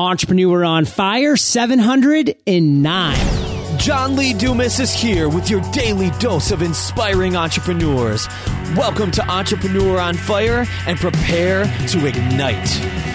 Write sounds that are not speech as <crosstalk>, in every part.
Entrepreneur on Fire 709. John Lee Dumas is here with your daily dose of inspiring entrepreneurs. Welcome to Entrepreneur on Fire and prepare to ignite.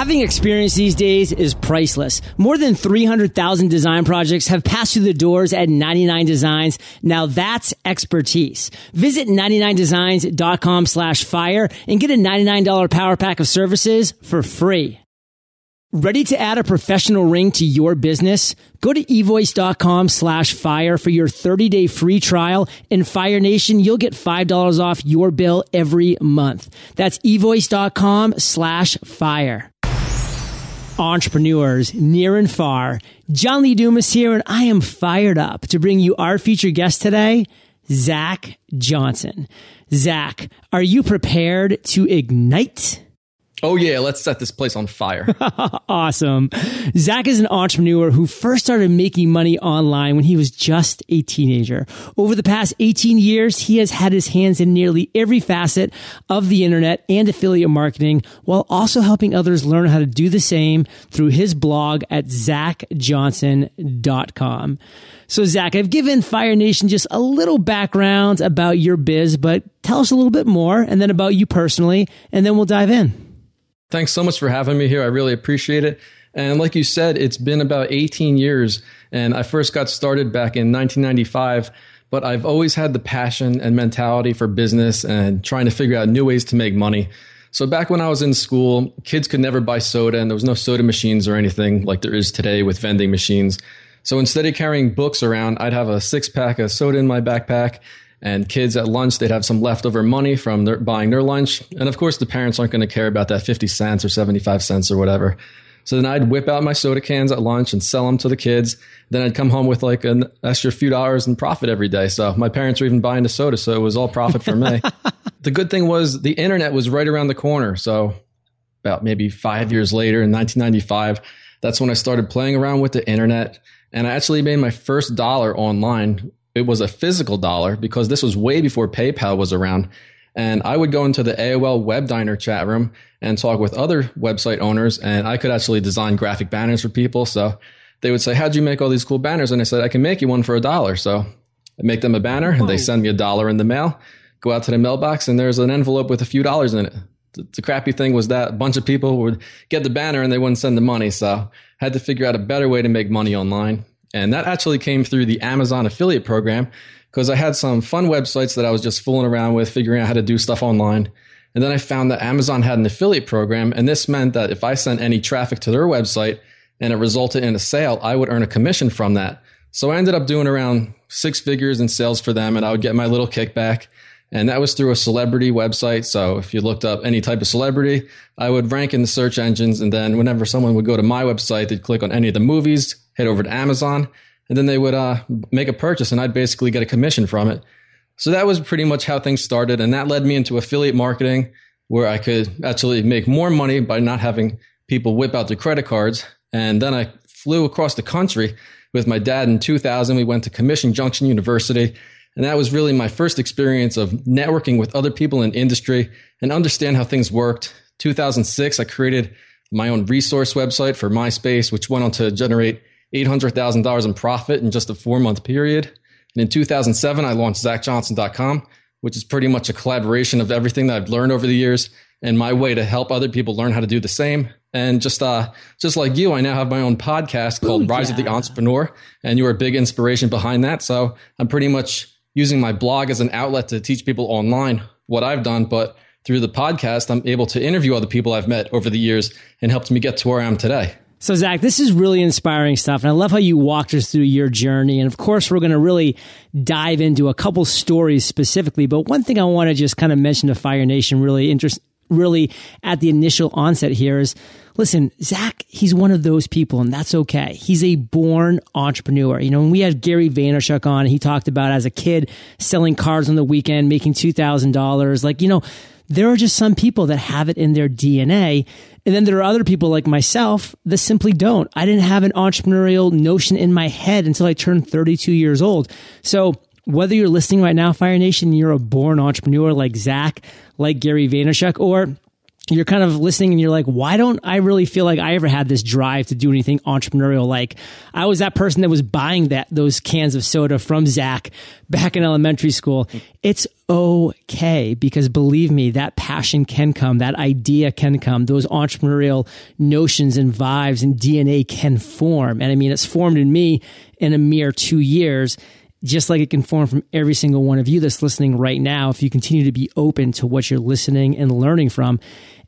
Having experience these days is priceless. More than 300,000 design projects have passed through the doors at 99 Designs. Now that's expertise. Visit 99designs.com slash fire and get a $99 power pack of services for free. Ready to add a professional ring to your business? Go to evoice.com slash fire for your 30 day free trial. In Fire Nation, you'll get $5 off your bill every month. That's evoice.com slash fire. Entrepreneurs near and far. John Lee Dumas here, and I am fired up to bring you our featured guest today, Zac Johnson. Zac, are you prepared to ignite? Oh yeah, let's set this place on fire. <laughs> awesome. Zac is an entrepreneur who first started making money online when he was just a teenager. Over the past 18 years, he has had his hands in nearly every facet of the internet and affiliate marketing while also helping others learn how to do the same through his blog at zacjohnson.com. So Zac, I've given Fire Nation just a little background about your biz, but tell us a little bit more and then about you personally, and then we'll dive in. Thanks so much for having me here. I really appreciate it. And like you said, it's been about 18 years, and I first got started back in 1995. But I've always had the passion and mentality for business and trying to figure out new ways to make money. So back when I was in school, kids could never buy soda, and there was no soda machines or anything like there is today with vending machines. So instead of carrying books around, I'd have a six pack of soda in my backpack and kids at lunch they'd have some leftover money from their, buying their lunch. And of course the parents aren't going to care about that 50 cents or 75 cents or whatever. So then i'd whip out my soda cans at lunch and sell them to the kids. Then i'd come home with like an extra few dollars in profit every day. So my parents were even buying the soda so it was all profit for me. <laughs> The good thing was the internet was right around the corner. So about maybe five years later in 1995 that's when i started playing around with the internet. And i actually made my first dollar online it was a physical dollar because this was way before PayPal was around. And I would go into the AOL Web Diner chat room and talk with other website owners, and I could actually design graphic banners for people. So they would say, How'd you make all these cool banners? And I said, I can make you one for a dollar. So I make them a banner, and they send me a dollar in the mail, go out to the mailbox, and there's an envelope with a few dollars in it. The, the crappy thing was that a bunch of people would get the banner and they wouldn't send the money. So I had to figure out a better way to make money online. And that actually came through the Amazon affiliate program because I had some fun websites that I was just fooling around with, figuring out how to do stuff online. And then I found that Amazon had an affiliate program. And this meant that if I sent any traffic to their website and it resulted in a sale, I would earn a commission from that. So I ended up doing around six figures in sales for them and I would get my little kickback. And that was through a celebrity website. So if you looked up any type of celebrity, I would rank in the search engines. And then whenever someone would go to my website, they'd click on any of the movies, head over to Amazon, and then they would uh, make a purchase and I'd basically get a commission from it. So that was pretty much how things started. And that led me into affiliate marketing where I could actually make more money by not having people whip out their credit cards. And then I flew across the country with my dad in 2000. We went to Commission Junction University and that was really my first experience of networking with other people in industry and understand how things worked. 2006, I created my own resource website for MySpace, which went on to generate $800,000 in profit in just a four month period. And in 2007, I launched ZacJohnson.com, which is pretty much a collaboration of everything that I've learned over the years and my way to help other people learn how to do the same. And just uh, just like you, I now have my own podcast called Ooh, Rise yeah. of the Entrepreneur, and you are a big inspiration behind that. So I'm pretty much using my blog as an outlet to teach people online what I've done, but through the podcast, I'm able to interview other people I've met over the years and helped me get to where I am today. So, Zac, this is really inspiring stuff. And I love how you walked us through your journey. And of course, we're going to really dive into a couple stories specifically. But one thing I want to just kind of mention to Fire Nation really interest, really at the initial onset here is listen, Zac, he's one of those people, and that's okay. He's a born entrepreneur. You know, when we had Gary Vaynerchuk on, he talked about as a kid selling cars on the weekend, making $2,000. Like, you know, there are just some people that have it in their DNA. And then there are other people like myself that simply don't. I didn't have an entrepreneurial notion in my head until I turned 32 years old. So whether you're listening right now, Fire Nation, you're a born entrepreneur like Zac, like Gary Vaynerchuk, or you're kind of listening and you're like, why don't I really feel like I ever had this drive to do anything entrepreneurial? Like I was that person that was buying that, those cans of soda from Zac back in elementary school. It's okay because believe me, that passion can come, that idea can come, those entrepreneurial notions and vibes and DNA can form. And I mean, it's formed in me in a mere two years just like it can form from every single one of you that's listening right now if you continue to be open to what you're listening and learning from.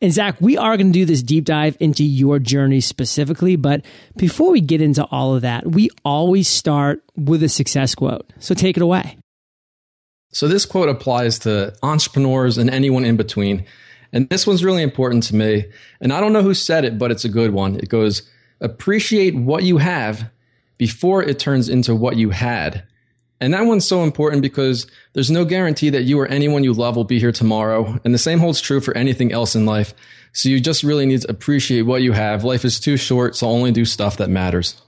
And Zac, we are going to do this deep dive into your journey specifically. But before we get into all of that, we always start with a success quote. So take it away. So this quote applies to entrepreneurs and anyone in between. And this one's really important to me. And I don't know who said it, but it's a good one. It goes, appreciate what you have before it turns into what you had. And that one's so important because there's no guarantee that you or anyone you love will be here tomorrow. And the same holds true for anything else in life. So you just really need to appreciate what you have. Life is too short, so only do stuff that matters.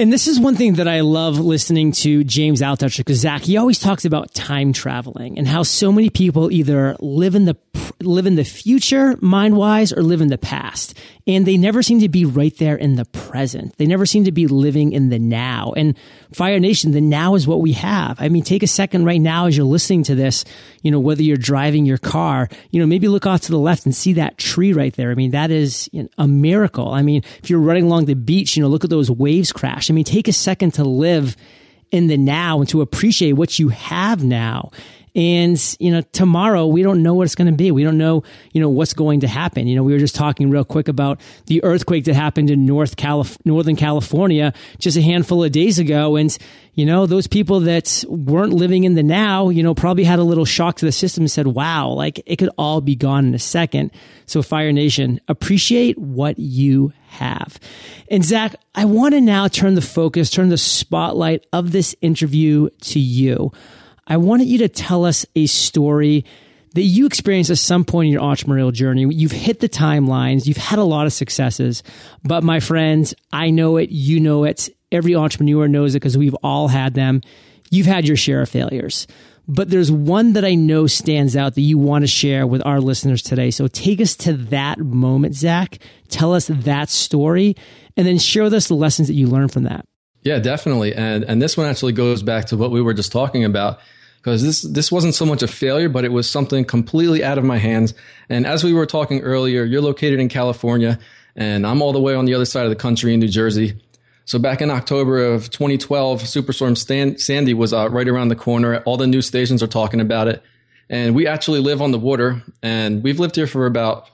And this is one thing that I love listening to James Altucher because Zac, he always talks about time traveling and how so many people either live in the live in the future mind wise or live in the past. And they never seem to be right there in the present. They never seem to be living in the now. And Fire Nation, the now is what we have. I mean, take a second right now as you're listening to this, you know, whether you're driving your car, you know, maybe look off to the left and see that tree right there. I mean, that is a miracle. I mean, if you're running along the beach, you know, look at those waves crash. I mean, take a second to live in the now and to appreciate what you have now. And, you know, tomorrow we don't know what it's going to be. We don't know, you know, what's going to happen. You know, we were just talking real quick about the earthquake that happened in North Calif- Northern California just a handful of days ago. And, you know, those people that weren't living in the now, you know, probably had a little shock to the system and said, wow, like it could all be gone in a second. So Fire Nation, appreciate what you have. And Zac, I want to now turn the focus, turn the spotlight of this interview to you. I wanted you to tell us a story that you experienced at some point in your entrepreneurial journey. You've hit the timelines, you've had a lot of successes, but my friends, I know it, you know it, every entrepreneur knows it because we've all had them. You've had your share of failures. But there's one that I know stands out that you want to share with our listeners today. So take us to that moment, Zac. Tell us that story and then share with us the lessons that you learned from that. Yeah, definitely. And and this one actually goes back to what we were just talking about because this this wasn't so much a failure, but it was something completely out of my hands. And as we were talking earlier, you're located in California, and I'm all the way on the other side of the country in New Jersey. So back in October of 2012, Superstorm Stan- Sandy was uh, right around the corner. All the news stations are talking about it, and we actually live on the water, and we've lived here for about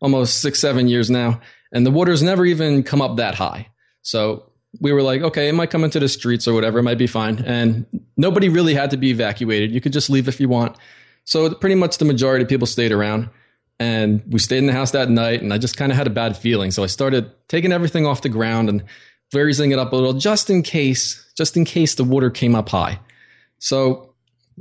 almost six, seven years now, and the water's never even come up that high. So we were like, okay, it might come into the streets or whatever, it might be fine. And nobody really had to be evacuated. You could just leave if you want. So pretty much the majority of people stayed around. And we stayed in the house that night, and I just kind of had a bad feeling. So I started taking everything off the ground and raising it up a little just in case, just in case the water came up high. So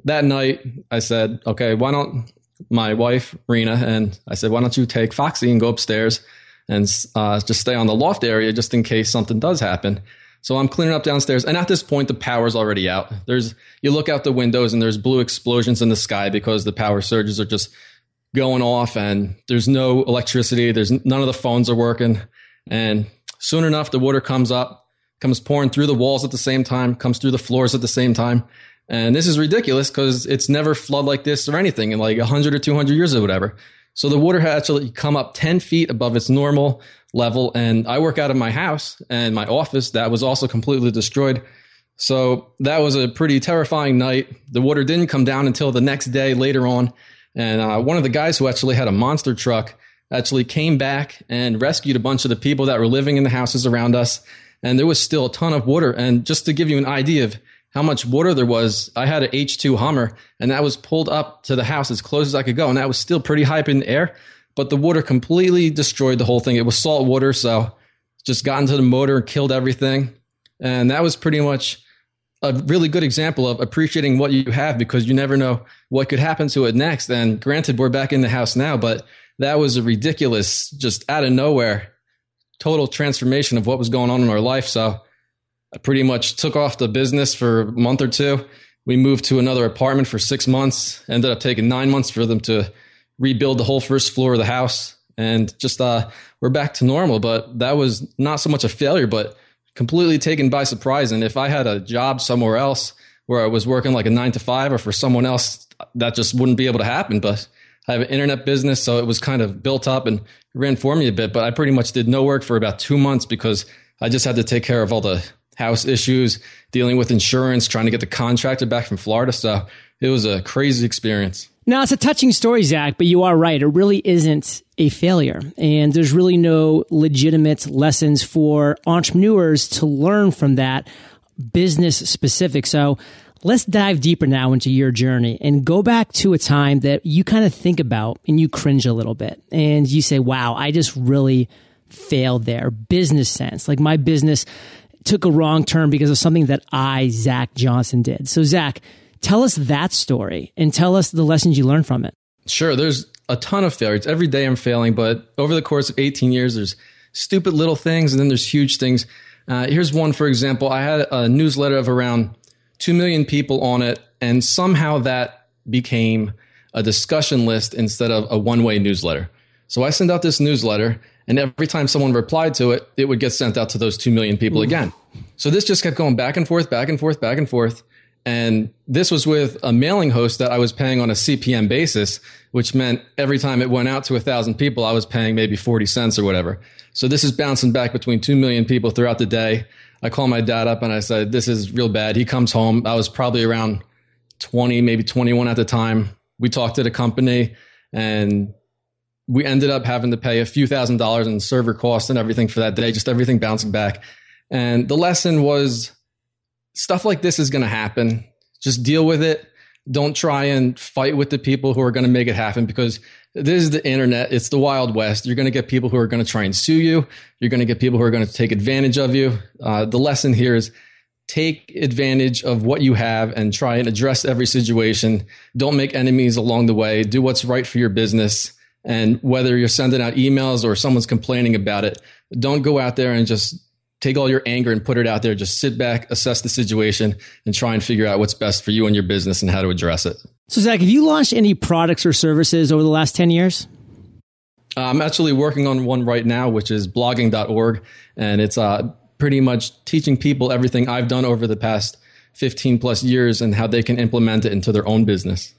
that night, I said, okay, why don't my wife, Rena, and I said, why don't you take Foxy and go upstairs? And uh, just stay on the loft area just in case something does happen. So I'm cleaning up downstairs, and at this point, the power's already out. There's you look out the windows, and there's blue explosions in the sky because the power surges are just going off, and there's no electricity. There's none of the phones are working, and soon enough, the water comes up, comes pouring through the walls at the same time, comes through the floors at the same time. And this is ridiculous because it's never flood like this or anything in like 100 or 200 years or whatever. So the water had actually come up 10 feet above its normal level. And I work out of my house and my office that was also completely destroyed. So that was a pretty terrifying night. The water didn't come down until the next day later on. And uh, one of the guys who actually had a monster truck actually came back and rescued a bunch of the people that were living in the houses around us. And there was still a ton of water. And just to give you an idea of how much water there was. I had an H2 Hummer and that was pulled up to the house as close as I could go. And that was still pretty high up in the air, but the water completely destroyed the whole thing. It was salt water. So just got into the motor and killed everything. And that was pretty much a really good example of appreciating what you have because you never know what could happen to it next. And granted, we're back in the house now, but that was a ridiculous, just out of nowhere, total transformation of what was going on in our life. So I pretty much took off the business for a month or two. We moved to another apartment for six months. Ended up taking nine months for them to rebuild the whole first floor of the house. and just uh, we're back to normal. But that was not so much a failure, but completely taken by surprise. And if I had a job somewhere else where I was working like a nine to five, or for someone else, that just wouldn't be able to happen. But I have an internet business, so it was kind of built up and ran for me a bit. But I pretty much did no work for about two months because I just had to take care of all the house issues, dealing with insurance, trying to get the contractor back from Florida stuff. it was a crazy experience. Now, it's a touching story, Zac, but you are right. It really isn't a failure. And there's really no legitimate lessons for entrepreneurs to learn from that business specific. So let's dive deeper now into your journey and go back to a time that you kind of think about and you cringe a little bit and you say, wow, I just really failed there. Business sense. Like my business took a wrong turn because of something that I, Zac Johnson, did. So, Zac, Tell us that story and tell us the lessons you learned from it. Sure. There's a ton of failures. Every day I'm failing, but over the course of 18 years, there's stupid little things and then there's huge things. Uh, here's one, for example. I had a newsletter of around 2 million people on it, and somehow that became a discussion list instead of a one way newsletter. So I send out this newsletter, and every time someone replied to it, it would get sent out to those 2 million people Ooh. again. So this just kept going back and forth, back and forth, back and forth. And this was with a mailing host that I was paying on a CPM basis, which meant every time it went out to a thousand people, I was paying maybe 40 cents or whatever. So this is bouncing back between 2 million people throughout the day. I call my dad up and I said, this is real bad. He comes home. I was probably around 20, maybe 21 at the time. We talked to the company and we ended up having to pay a few thousand dollars in server costs and everything for that day, just everything bouncing back. And the lesson was stuff like this is going to happen. Just deal with it. Don't try and fight with the people who are going to make it happen because this is the internet. It's the Wild West. You're going to get people who are going to try and sue you. You're going to get people who are going to take advantage of you. Uh, the lesson here is take advantage of what you have and try and address every situation. Don't make enemies along the way. Do what's right for your business. And whether you're sending out emails or someone's complaining about it, don't go out there and just take all your anger and put it out there. Just sit back, assess the situation, and try and figure out what's best for you and your business and how to address it. So, Zac, have you launched any products or services over the last 10 years? I'm actually working on one right now, which is blogging.org. And it's uh, pretty much teaching people everything I've done over the past 15 plus years and how they can implement it into their own business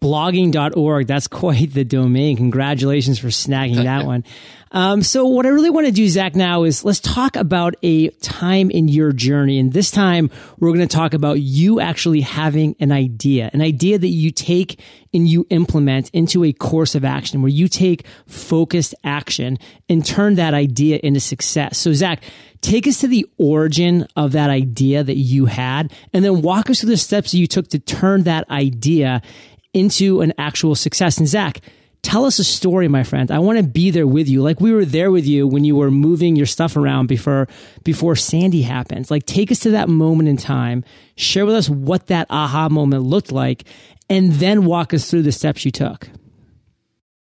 blogging.org. That's <laughs> quite the domain. Congratulations for snagging that one. Um, so what I really want to do, Zac, now is let's talk about a time in your journey. And this time we're going to talk about you actually having an idea, an idea that you take and you implement into a course of action where you take focused action and turn that idea into success. So Zac, take us to the origin of that idea that you had and then walk us through the steps that you took to turn that idea into an actual success. And Zac, tell us a story, my friend. I want to be there with you. Like we were there with you when you were moving your stuff around before, before Sandy happens. Like take us to that moment in time, share with us what that aha moment looked like, and then walk us through the steps you took.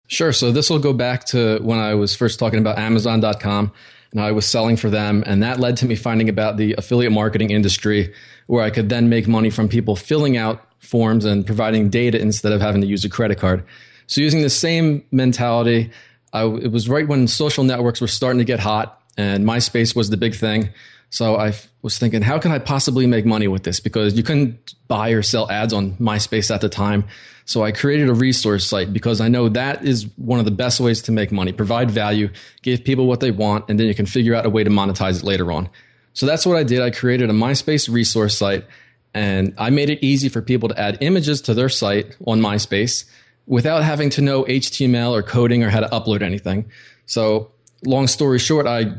Sure. So this will go back to when I was first talking about Amazon.com and I was selling for them. And that led to me finding about the affiliate marketing industry where I could then make money from people filling out forms and providing data instead of having to use a credit card. So using the same mentality, I, it was right when social networks were starting to get hot and MySpace was the big thing. So I was thinking, how can I possibly make money with this? Because you couldn't buy or sell ads on MySpace at the time. So I created a resource site because I know that is one of the best ways to make money. Provide value, give people what they want, and then you can figure out a way to monetize it later on. So that's what I did. I created a MySpace resource site and I made it easy for people to add images to their site on MySpace without having to know HTML or coding or how to upload anything. So, long story short, I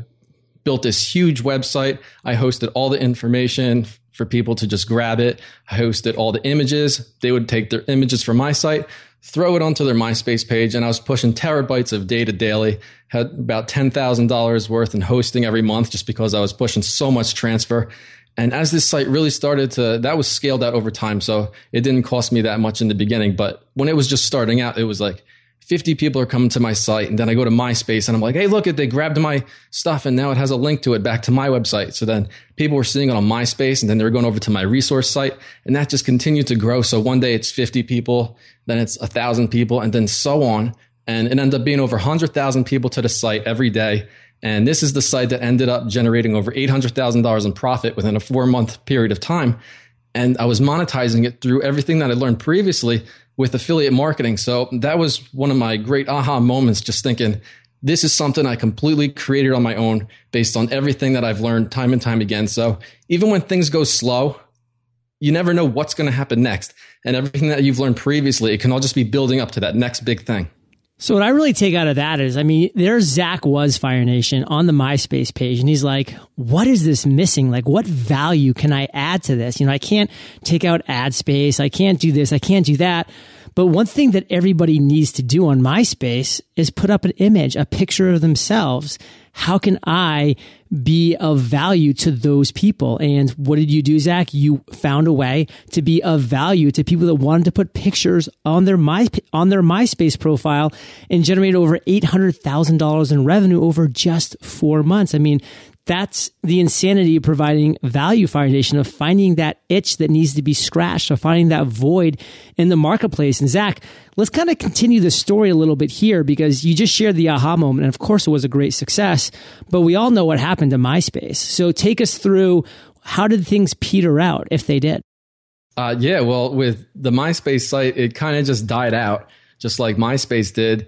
built this huge website. I hosted all the information for people to just grab it. I hosted all the images. They would take their images from my site, throw it onto their MySpace page, and I was pushing terabytes of data daily. Had about $10,000 worth in hosting every month just because I was pushing so much transfer. And as this site really started to, that was scaled out over time. So it didn't cost me that much in the beginning. But when it was just starting out, it was like 50 people are coming to my site. And then I go to MySpace and I'm like, hey, look at, they grabbed my stuff and now it has a link to it back to my website. So then people were seeing it on MySpace and then they were going over to my resource site and that just continued to grow. So one day it's 50 people, then it's a thousand people and then so on And it ended up being over 100,000 people to the site every day. And this is the site that ended up generating over $800,000 in profit within a four month period of time. And I was monetizing it through everything that I learned previously with affiliate marketing. So that was one of my great aha moments, just thinking, this is something I completely created on my own based on everything that I've learned time and time again. So even when things go slow, you never know what's going to happen next. And everything that you've learned previously, it can all just be building up to that next big thing. So what I really take out of that is, I mean, there's Zac was Fire Nation on the MySpace page, and he's like, "What is this missing? Like, what value can I add to this? You know, I can't take out ad space. I can't do this. I can't do that." But one thing that everybody needs to do on MySpace is put up an image, a picture of themselves. How can I be of value to those people? And what did you do, Zac? You found a way to be of value to people that wanted to put pictures on their my on their MySpace profile and generate over eight hundred thousand dollars in revenue over just four months. I mean, that's the insanity of providing value Fire Nation of finding that itch that needs to be scratched or finding that void in the marketplace. And Zac, let's kind of continue the story a little bit here because you just shared the aha moment. And of course, it was a great success, but we all know what happened to MySpace. So take us through how did things peter out if they did? Uh, yeah, well, with the MySpace site, it kind of just died out, just like MySpace did.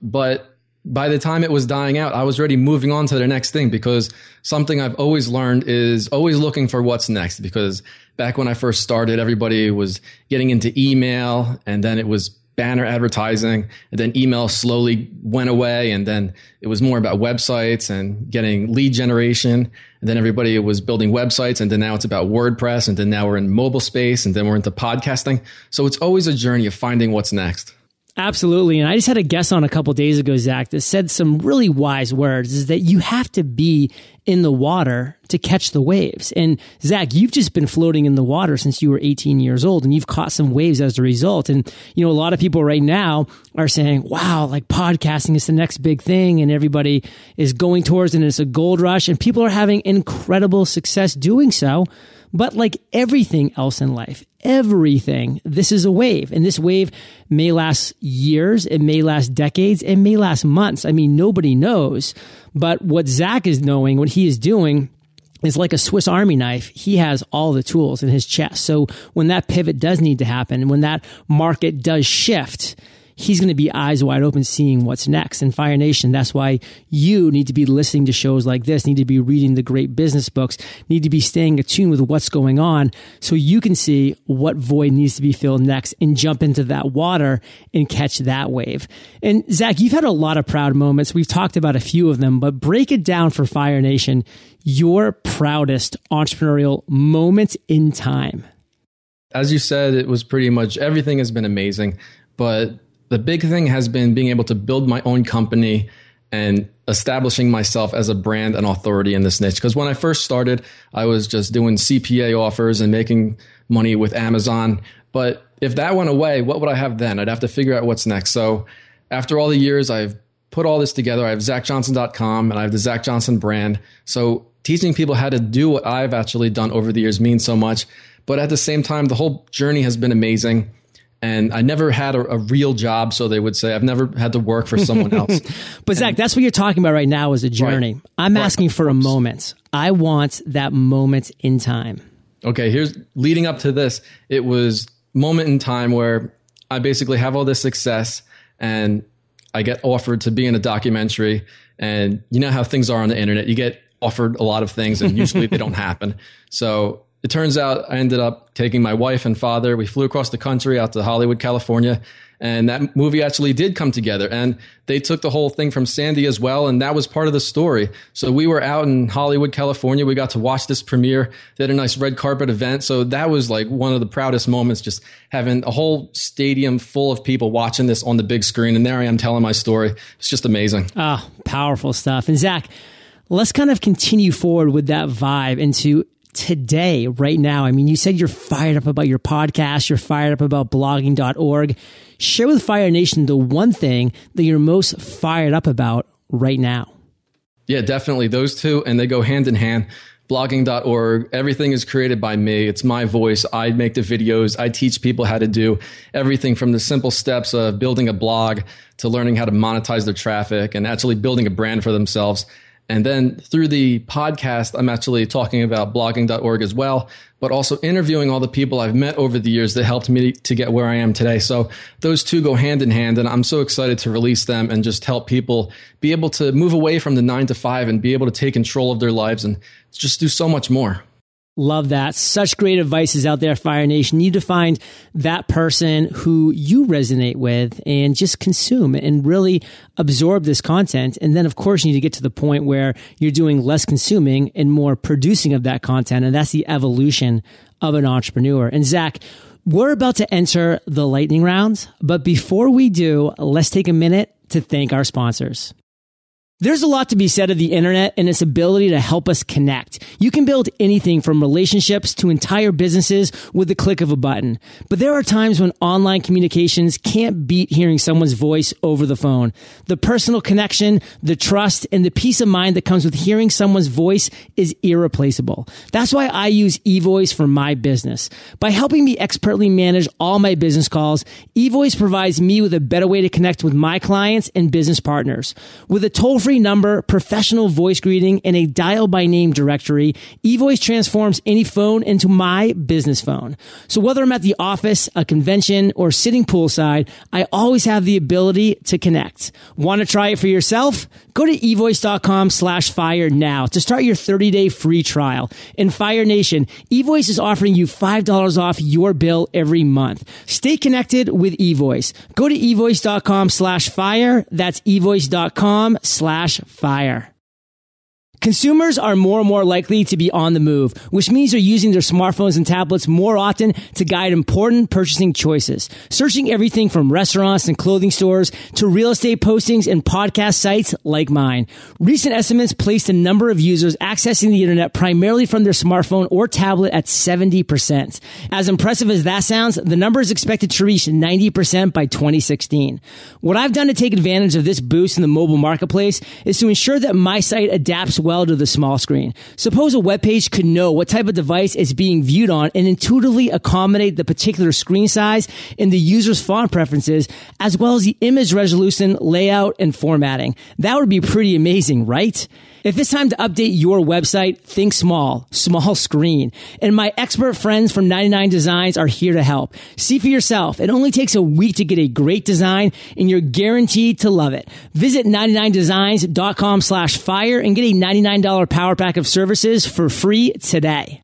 But by the time it was dying out, I was already moving on to the next thing because something I've always learned is always looking for what's next. Because back when I first started, everybody was getting into email and then it was banner advertising and then email slowly went away. And then it was more about websites and getting lead generation. And then everybody was building websites. And then now it's about WordPress. And then now we're in mobile space and then we're into podcasting. So it's always a journey of finding what's next. Absolutely. And I just had a guest on a couple days ago, Zac, that said some really wise words is that you have to be in the water to catch the waves. And Zac, you've just been floating in the water since you were 18 years old and you've caught some waves as a result. And, you know, a lot of people right now are saying, wow, like podcasting is the next big thing and everybody is going towards it and it's a gold rush and people are having incredible success doing so. But like everything else in life, everything, this is a wave. And this wave may last years, it may last decades, it may last months. I mean, nobody knows. But what Zac is knowing, what he is doing, is like a Swiss Army knife. He has all the tools in his chest. So when that pivot does need to happen, when that market does shift, he's going to be eyes wide open seeing what's next. And Fire Nation, that's why you need to be listening to shows like this, need to be reading the great business books, need to be staying attuned with what's going on so you can see what void needs to be filled next and jump into that water and catch that wave. And Zac, you've had a lot of proud moments. We've talked about a few of them, but break it down for Fire Nation, your proudest entrepreneurial moment in time. As you said, it was pretty much everything has been amazing, but the big thing has been being able to build my own company and establishing myself as a brand and authority in this niche. Because when I first started, I was just doing CPA offers and making money with Amazon. But if that went away, what would I have then? I'd have to figure out what's next. So after all the years, I've put all this together. I have ZacJohnson.com and I have the Zac Johnson brand. So teaching people how to do what I've actually done over the years means so much. But at the same time, the whole journey has been amazing and I never had a, a, real job, so they would say I've never had to work for someone <laughs> else. but and, Zac, that's what you're talking about right now is a journey. Right, I'm right, asking for a moment. I want that moment in time. Okay, here's leading up to this. It was moment in time where I basically have all this success and I get offered to be in a documentary. And you know how things are on the internet. You get offered a lot of things and usually they don't <laughs> happen. So it turns out I ended up taking my wife and father. We flew across the country out to Hollywood, California. And that movie actually did come together. And they took the whole thing from Sandy as well. And that was part of the story. So we were out in Hollywood, California. We got to watch this premiere. They had a nice red carpet event. So that was like one of the proudest moments, just having a whole stadium full of people watching this on the big screen. And there I am telling my story. It's just amazing. Oh, powerful stuff. And Zac, let's kind of continue forward with that vibe into today, right now? I mean, you said you're fired up about your podcast, you're fired up about blogging.org. Share with Fire Nation the one thing that you're most fired up about right now. Yeah, definitely. Those two, and they go hand in hand. blogging.org. Everything is created by me. It's my voice. I make the videos. I teach people how to do everything from the simple steps of building a blog to learning how to monetize their traffic and actually building a brand for themselves. And then through the podcast, I'm actually talking about blogging.org as well, but also interviewing all the people I've met over the years that helped me to get where I am today. So those two go hand in hand. And I'm so excited to release them and just help people be able to move away from the nine to five and be able to take control of their lives and just do so much more. Love that. Such great advice is out there, Fire Nation. You need to find that person who you resonate with and just consume and really absorb this content. And then, of course, you need to get to the point where you're doing less consuming and more producing of that content. And that's the evolution of an entrepreneur. And Zac, we're about to enter the lightning rounds. But before we do, let's take a minute to thank our sponsors. There's a lot to be said of the internet and its ability to help us connect. You can build anything from relationships to entire businesses with the click of a button. But there are times when online communications can't beat hearing someone's voice over the phone. The personal connection, the trust, and the peace of mind that comes with hearing someone's voice is irreplaceable. That's why I use eVoice for my business. By helping me expertly manage all my business calls, eVoice provides me with a better way to connect with my clients and business partners. With a toll free number, professional voice greeting, and a dial by name directory, eVoice transforms any phone into my business phone. So whether I'm at the office, a convention, or sitting poolside, I always have the ability to connect. Want to try it for yourself? Go to evoice.com slash fire now to start your 30 day free trial. In Fire Nation, eVoice is offering you $5 off your bill every month. Stay connected with eVoice. Go to evoice.com slash fire. That's evoice.com slash slash fire. Consumers are more and more likely to be on the move, which means they're using their smartphones and tablets more often to guide important purchasing choices. Searching everything from restaurants and clothing stores to real estate postings and podcast sites like mine. Recent estimates place the number of users accessing the internet primarily from their smartphone or tablet at 70%. As impressive as that sounds, the number is expected to reach 90% by 2016. What I've done to take advantage of this boost in the mobile marketplace is to ensure that my site adapts well to the small screen. Suppose a web page could know what type of device is being viewed on and intuitively accommodate the particular screen size and the user's font preferences, as well as the image resolution, layout, and formatting. That would be pretty amazing, right? If it's time to update your website, think small, small screen. And my expert friends from 99 Designs are here to help. See for yourself. It only takes a week to get a great design and you're guaranteed to love it. Visit 99designs.com slash fire and get a $99 power pack of services for free today.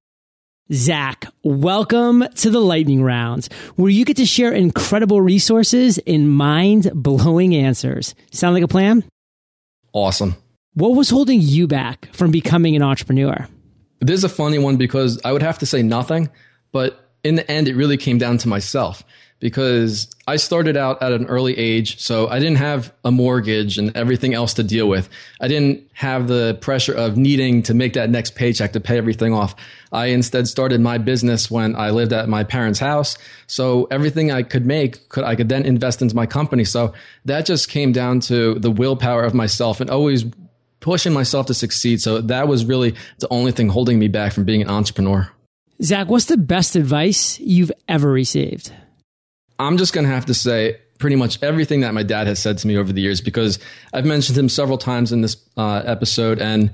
Zac, welcome to the lightning rounds where you get to share incredible resources and mind blowing answers. Sound like a plan? Awesome. What was holding you back from becoming an entrepreneur? This is a funny one because I would have to say nothing, but in the end, it really came down to myself because I started out at an early age. So I didn't have a mortgage and everything else to deal with. I didn't have the pressure of needing to make that next paycheck to pay everything off. I instead started my business when I lived at my parents' house. So everything I could make, could, I could then invest into my company. So that just came down to the willpower of myself and always pushing myself to succeed. So that was really the only thing holding me back from being an entrepreneur. Zac, what's the best advice you've ever received? I'm just going to have to say pretty much everything that my dad has said to me over the years because I've mentioned him several times in this uh, episode and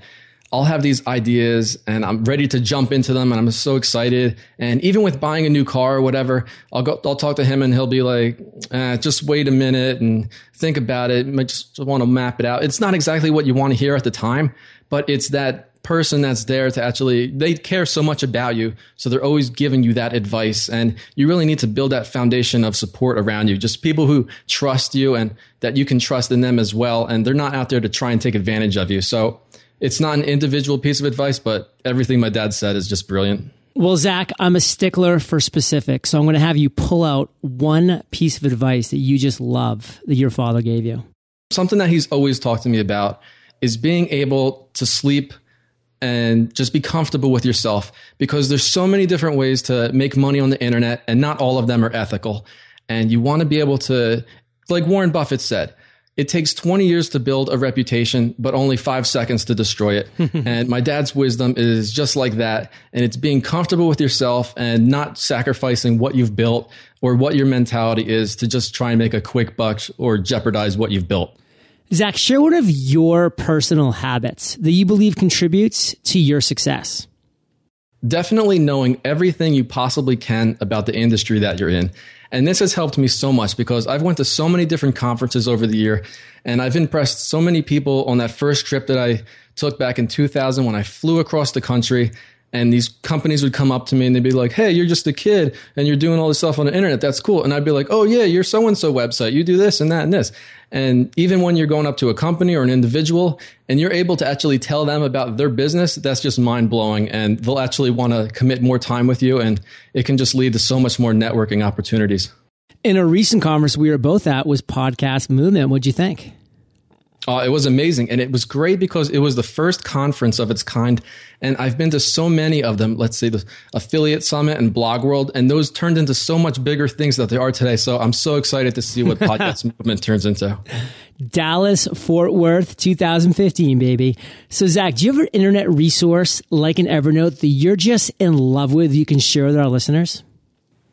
I'll have these ideas and I'm ready to jump into them and I'm so excited. And even with buying a new car or whatever, I'll go, I'll talk to him and he'll be like, eh, just wait a minute and think about it. I just want to map it out. It's not exactly what you want to hear at the time, but it's that person that's there to actually, they care so much about you. So they're always giving you that advice. And you really need to build that foundation of support around you. Just people who trust you and that you can trust in them as well. And they're not out there to try and take advantage of you. So it's not an individual piece of advice, but everything my dad said is just brilliant. Well, Zac, I'm a stickler for specifics. So I'm going to have you pull out one piece of advice that you just love that your father gave you. Something that he's always talked to me about is being able to sleep and just be comfortable with yourself because there's so many different ways to make money on the internet and not all of them are ethical. And you want to be able to, like Warren Buffett said, it takes 20 years to build a reputation, but only five seconds to destroy it. <laughs> and my dad's wisdom is just like that. And it's being comfortable with yourself and not sacrificing what you've built or what your mentality is to just try and make a quick buck or jeopardize what you've built. Zac, share one of your personal habits that you believe contributes to your success. Definitely knowing everything you possibly can about the industry that you're in. And this has helped me so much because I've went to so many different conferences over the year and I've impressed so many people on that first trip that I took back in 2000 when I flew across the country and these companies would come up to me and they'd be like, Hey, you're just a kid and you're doing all this stuff on the internet. That's cool. And I'd be like, Oh yeah, you're so and so website. You do this and that and this. And even when you're going up to a company or an individual and you're able to actually tell them about their business, that's just mind blowing. And they'll actually want to commit more time with you. And it can just lead to so much more networking opportunities. In a recent conference we were both at was Podcast Movement. What'd you think? Uh, it was amazing. And it was great because it was the first conference of its kind. And I've been to so many of them, let's say the Affiliate Summit and Blog World, and those turned into so much bigger things that they are today. So I'm so excited to see what <laughs> Podcast Movement turns into. Dallas, Fort Worth, 2015, baby. So, Zac, do you have an internet resource like an Evernote that you're just in love with you can share with our listeners?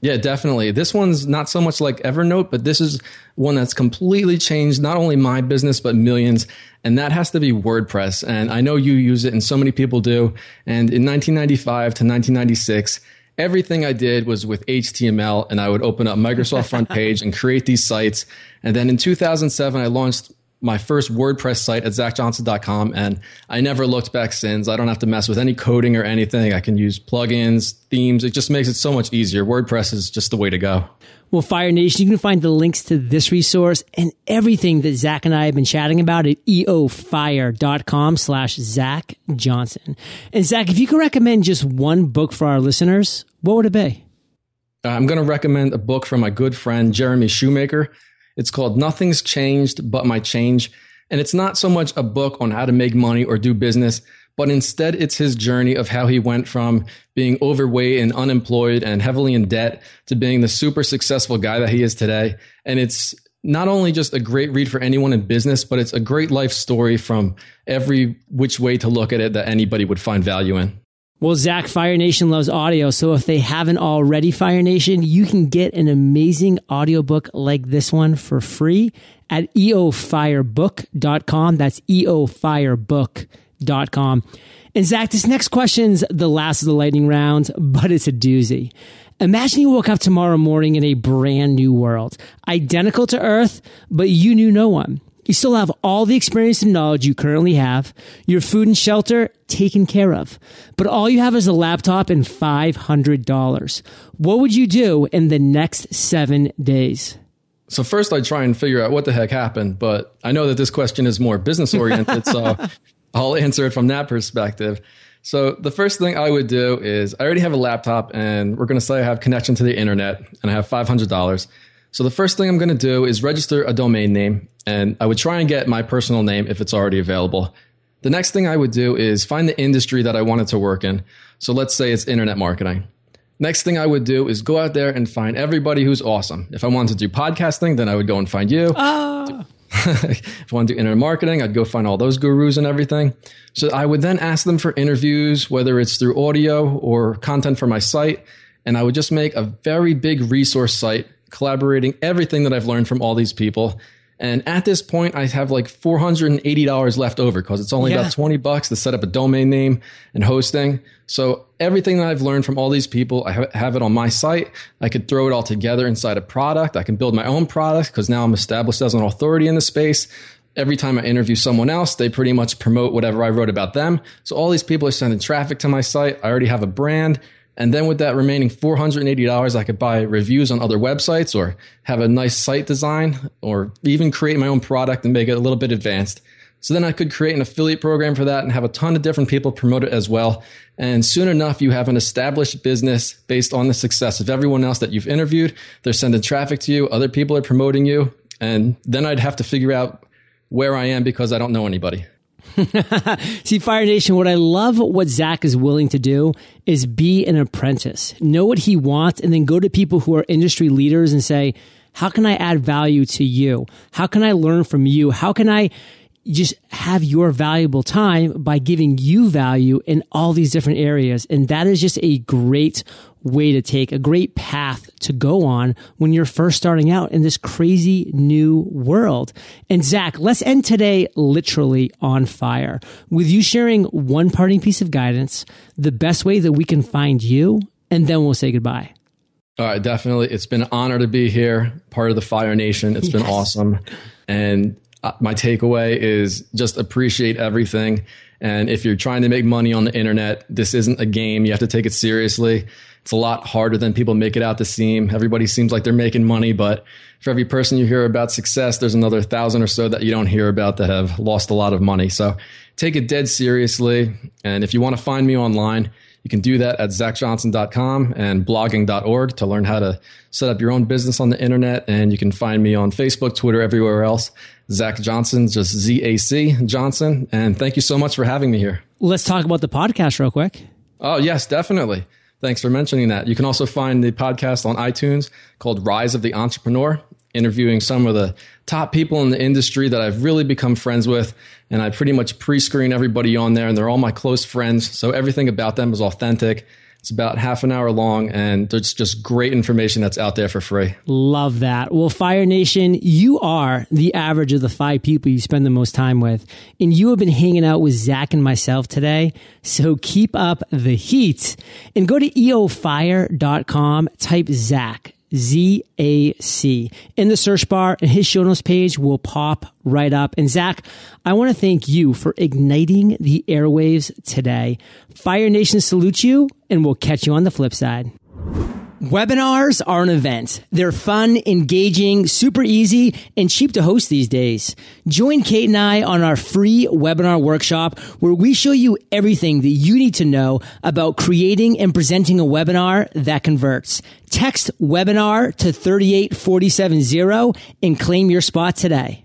Yeah, definitely. This one's not so much like Evernote, but this is one that's completely changed not only my business, but millions. And that has to be WordPress. And I know you use it and so many people do. And in 1995 to 1996, everything I did was with HTML and I would open up Microsoft front <laughs> page and create these sites. And then in 2007, I launched my first WordPress site at zacjohnson.com and I never looked back since. I don't have to mess with any coding or anything. I can use plugins, themes. It just makes it so much easier. WordPress is just the way to go. Well, Fire Nation, you can find the links to this resource and everything that Zac and I have been chatting about at eofire.com slash Zac Johnson. And Zac, if you could recommend just one book for our listeners, what would it be? Uh, I'm going to recommend a book from my good friend, Jeremy Shoemaker. It's called Nothing's Changed But My Change. And it's not so much a book on how to make money or do business, but instead it's his journey of how he went from being overweight and unemployed and heavily in debt to being the super successful guy that he is today. And it's not only just a great read for anyone in business, but it's a great life story from every which way to look at it that anybody would find value in. Well, Zac, Fire Nation loves audio. So if they haven't already, Fire Nation, you can get an amazing audiobook like this one for free at eofirebook.com. That's eofirebook.com. And Zac, this next question's the last of the lightning round, but it's a doozy. Imagine you woke up tomorrow morning in a brand new world, identical to Earth, but you knew no one. You still have all the experience and knowledge you currently have, your food and shelter taken care of, but all you have is a laptop and $500. What would you do in the next seven days? So first I try and figure out what the heck happened, but I know that this question is more business oriented, so <laughs> I'll answer it from that perspective. So the first thing I would do is I already have a laptop and we're going to say I have connection to the internet and I have $500. So the first thing I'm going to do is register a domain name and I would try and get my personal name if it's already available. The next thing I would do is find the industry that I wanted to work in. So let's say it's internet marketing. Next thing I would do is go out there and find everybody who's awesome. If I wanted to do podcasting, then I would go and find you. Oh. <laughs> if I want to do internet marketing, I'd go find all those gurus and everything. So I would then ask them for interviews, whether it's through audio or content for my site. And I would just make a very big resource site collaborating everything that I've learned from all these people. And at this point, I have like $480 left over because it's only yeah. about 20 bucks to set up a domain name and hosting. So everything that I've learned from all these people, I have it on my site. I could throw it all together inside a product. I can build my own product because now I'm established as an authority in the space. Every time I interview someone else, they pretty much promote whatever I wrote about them. So all these people are sending traffic to my site. I already have a brand. And then with that remaining $480, I could buy reviews on other websites or have a nice site design or even create my own product and make it a little bit advanced. So then I could create an affiliate program for that and have a ton of different people promote it as well. And soon enough, you have an established business based on the success of everyone else that you've interviewed. They're sending traffic to you. Other people are promoting you. And then I'd have to figure out where I am because I don't know anybody. <laughs> See, Fire Nation, what I love what Zac is willing to do is be an apprentice, know what he wants, and then go to people who are industry leaders and say, How can I add value to you? How can I learn from you? How can I just have your valuable time by giving you value in all these different areas. And that is just a great way to take, a great path to go on when you're first starting out in this crazy new world. And Zac, let's end today literally on fire with you sharing one parting piece of guidance, the best way that we can find you, and then we'll say goodbye. All right, definitely. It's been an honor to be here, part of the Fire Nation. It's yes. been awesome. And Uh, my takeaway is just appreciate everything. And if you're trying to make money on the internet, this isn't a game. You have to take it seriously. It's a lot harder than people make it out to seem. Everybody seems like they're making money, but for every person you hear about success, there's another thousand or so that you don't hear about that have lost a lot of money. So take it dead seriously. And if you want to find me online, you can do that at zacjohnson.com and blogging.org to learn how to set up your own business on the internet. And you can find me on Facebook, Twitter, everywhere else. Zac Johnson, just Z A C Johnson. And thank you so much for having me here. Let's talk about the podcast real quick. Oh, yes, definitely. Thanks for mentioning that. You can also find the podcast on iTunes called Rise of the Entrepreneur, interviewing some of the top people in the industry that I've really become friends with. And I pretty much pre screen everybody on there, and they're all my close friends. So everything about them is authentic. It's about half an hour long, and there's just great information that's out there for free. Love that. Well, Fire Nation, you are the average of the five people you spend the most time with. And you have been hanging out with Zac and myself today. So keep up the heat and go to eofire.com, type Zach. Z-A-C in the search bar and his show notes page will pop right up. And Zac, I want to thank you for igniting the airwaves today. Fire Nation salutes you and we'll catch you on the flip side. Webinars are an event. They're fun, engaging, super easy, and cheap to host these days. Join Kate and I on our free webinar workshop where we show you everything that you need to know about creating and presenting a webinar that converts. Text webinar to 38470 and claim your spot today.